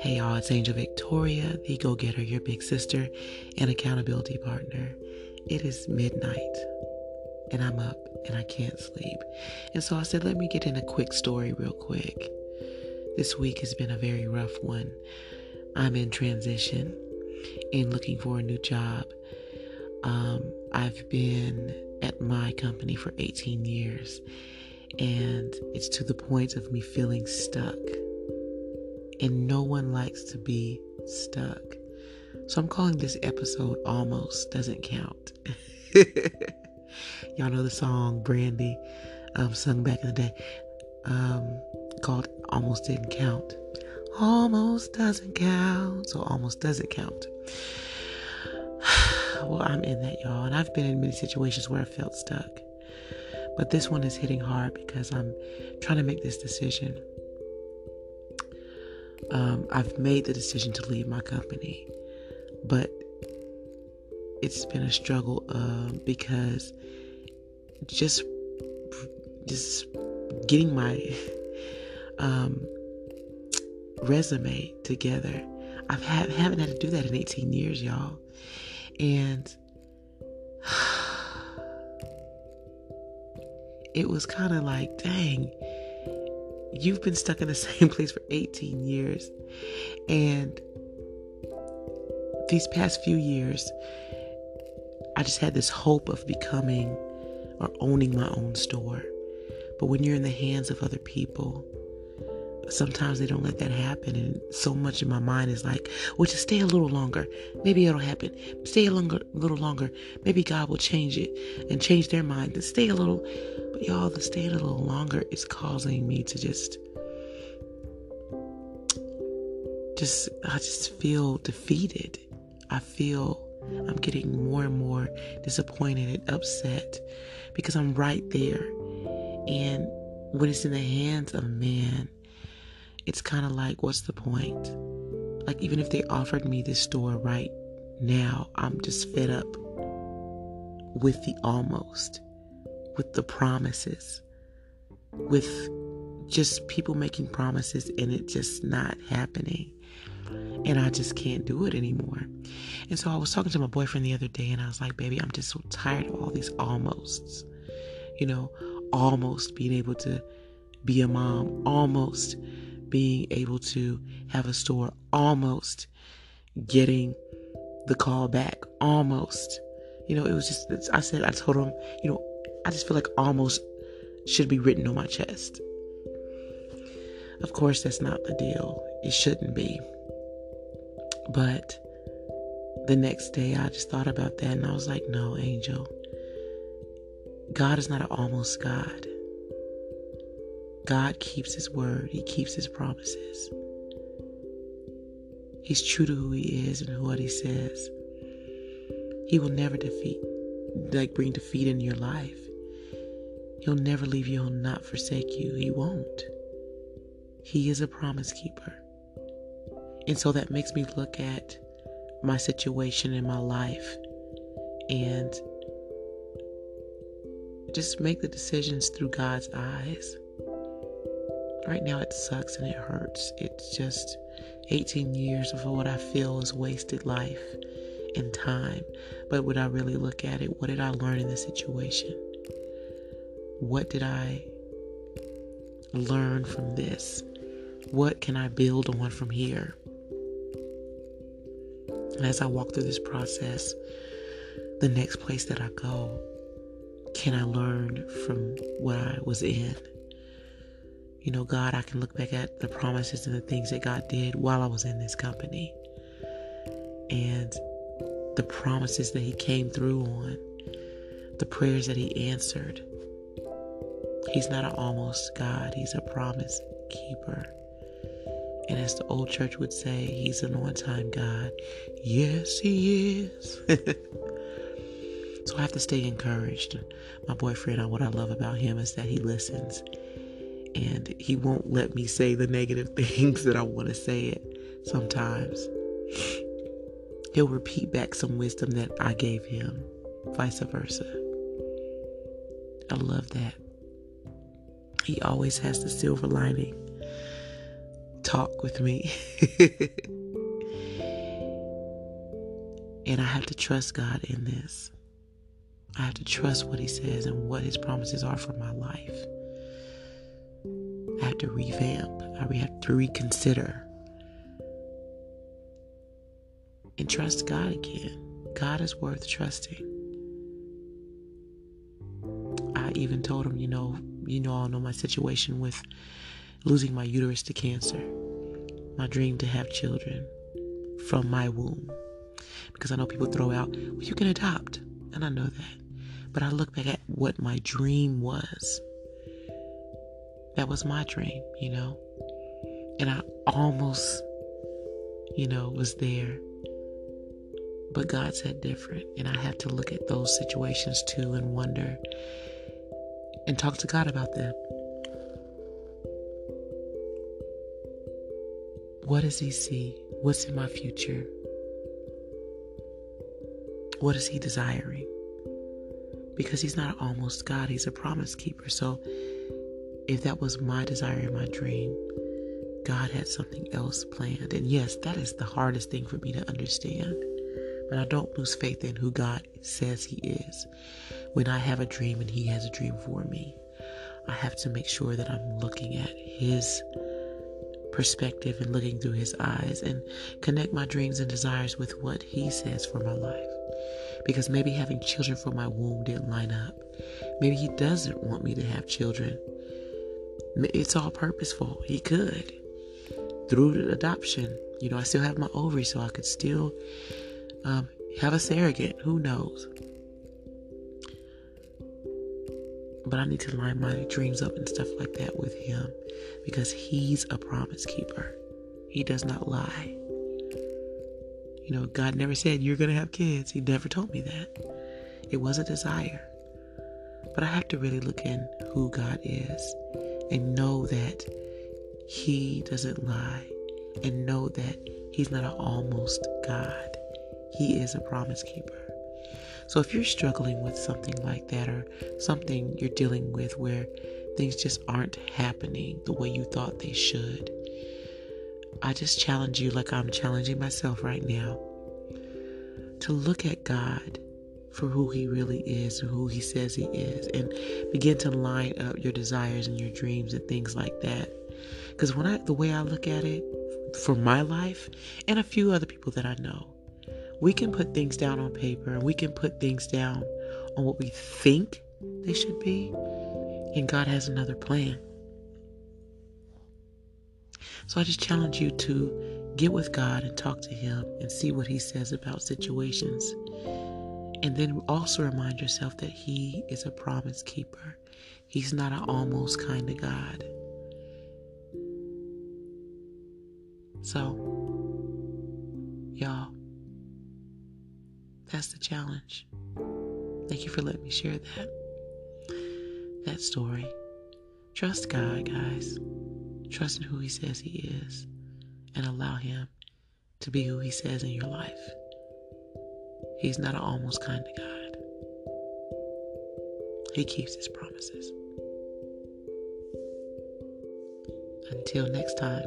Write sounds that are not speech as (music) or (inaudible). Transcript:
Hey y'all, it's Angel Victoria, the go getter, your big sister, and accountability partner. It is midnight and I'm up and I can't sleep. And so I said, let me get in a quick story real quick. This week has been a very rough one. I'm in transition and looking for a new job. Um, I've been at my company for 18 years, and it's to the point of me feeling stuck. And no one likes to be stuck. So I'm calling this episode Almost Doesn't Count. (laughs) Y'all know the song Brandy, um, sung back in the day, um, called Almost Didn't Count. Almost doesn't count. So almost doesn't count. (sighs) well, I'm in that, y'all. And I've been in many situations where I felt stuck. But this one is hitting hard because I'm trying to make this decision. Um, I've made the decision to leave my company, but it's been a struggle uh, because just just getting my (laughs) um, resume together. I've have, haven't had to do that in 18 years, y'all, and it was kind of like, dang, you've been stuck in the (laughs) same place for 18 years, and these past few years, I just had this hope of becoming or owning my own store. But when you're in the hands of other people, sometimes they don't let that happen. And so much in my mind is like, well, just stay a little longer. Maybe it'll happen. Stay a longer, little longer. Maybe God will change it and change their mind. And stay a little. But y'all, the staying a little longer is causing me to just, just, I just feel defeated. I feel I'm getting more and more disappointed and upset because I'm right there. And when it's in the hands of man, it's kind of like, what's the point? Like, even if they offered me this store right now, I'm just fed up with the almost, with the promises, with just people making promises and it just not happening. And I just can't do it anymore. And so I was talking to my boyfriend the other day and I was like, baby, I'm just so tired of all these almosts. You know, almost being able to be a mom, almost being able to have a store, almost getting the call back, almost. You know, it was just, I said, I told him, you know, I just feel like almost should be written on my chest. Of course, that's not the deal. It shouldn't be. But the next day, I just thought about that and I was like, no, Angel. God is not an almost God. God keeps his word, he keeps his promises. He's true to who he is and what he says. He will never defeat, like bring defeat in your life. He'll never leave you, he'll not forsake you. He won't. He is a promise keeper. And so that makes me look at my situation in my life and just make the decisions through God's eyes. Right now, it sucks and it hurts. It's just 18 years of what I feel is wasted life and time. But when I really look at it, what did I learn in the situation? What did I learn from this? What can I build on from here? And as I walk through this process, the next place that I go, can I learn from what I was in? You know, God, I can look back at the promises and the things that God did while I was in this company and the promises that He came through on, the prayers that He answered. He's not an almost God, He's a promise keeper. And as the old church would say, He's an on time God. Yes, He is. (laughs) so I have to stay encouraged. My boyfriend, uh, what I love about him is that he listens and he won't let me say the negative (laughs) things that I want to say it sometimes. He'll repeat back some wisdom that I gave him, vice versa. I love that. He always has the silver lining talk with me. (laughs) and I have to trust God in this. I have to trust what He says and what His promises are for my life. I to revamp, I have to reconsider and trust God again. God is worth trusting. I even told him, you know, you know, all know my situation with losing my uterus to cancer, my dream to have children from my womb. Because I know people throw out, well, you can adopt. And I know that. But I look back at what my dream was. That was my dream, you know? And I almost, you know, was there. But God said different. And I have to look at those situations too and wonder and talk to God about them. What does He see? What's in my future? What is He desiring? Because He's not almost God, He's a promise keeper. So if that was my desire and my dream, God had something else planned. And yes, that is the hardest thing for me to understand. But I don't lose faith in who God says He is. When I have a dream and He has a dream for me, I have to make sure that I'm looking at His perspective and looking through His eyes and connect my dreams and desires with what He says for my life. Because maybe having children from my womb didn't line up. Maybe He doesn't want me to have children. It's all purposeful. He could. Through adoption, you know, I still have my ovaries, so I could still um, have a surrogate. Who knows? But I need to line my dreams up and stuff like that with Him because He's a promise keeper. He does not lie. You know, God never said you're going to have kids. He never told me that. It was a desire. But I have to really look in who God is and know that He doesn't lie and know that He's not an almost God. He is a promise keeper. So if you're struggling with something like that or something you're dealing with where things just aren't happening the way you thought they should, I just challenge you, like I'm challenging myself right now, to look at God for who He really is and who He says He is, and begin to line up your desires and your dreams and things like that. Because when I, the way I look at it for my life and a few other people that I know, we can put things down on paper and we can put things down on what we think they should be, and God has another plan. So I just challenge you to get with God and talk to Him and see what He says about situations. And then also remind yourself that He is a promise keeper. He's not an almost kind of God. So, y'all, that's the challenge. Thank you for letting me share that. That story. Trust God, guys. Trust in who He says He is and allow Him to be who He says in your life. He's not an almost kind of God. He keeps His promises. Until next time.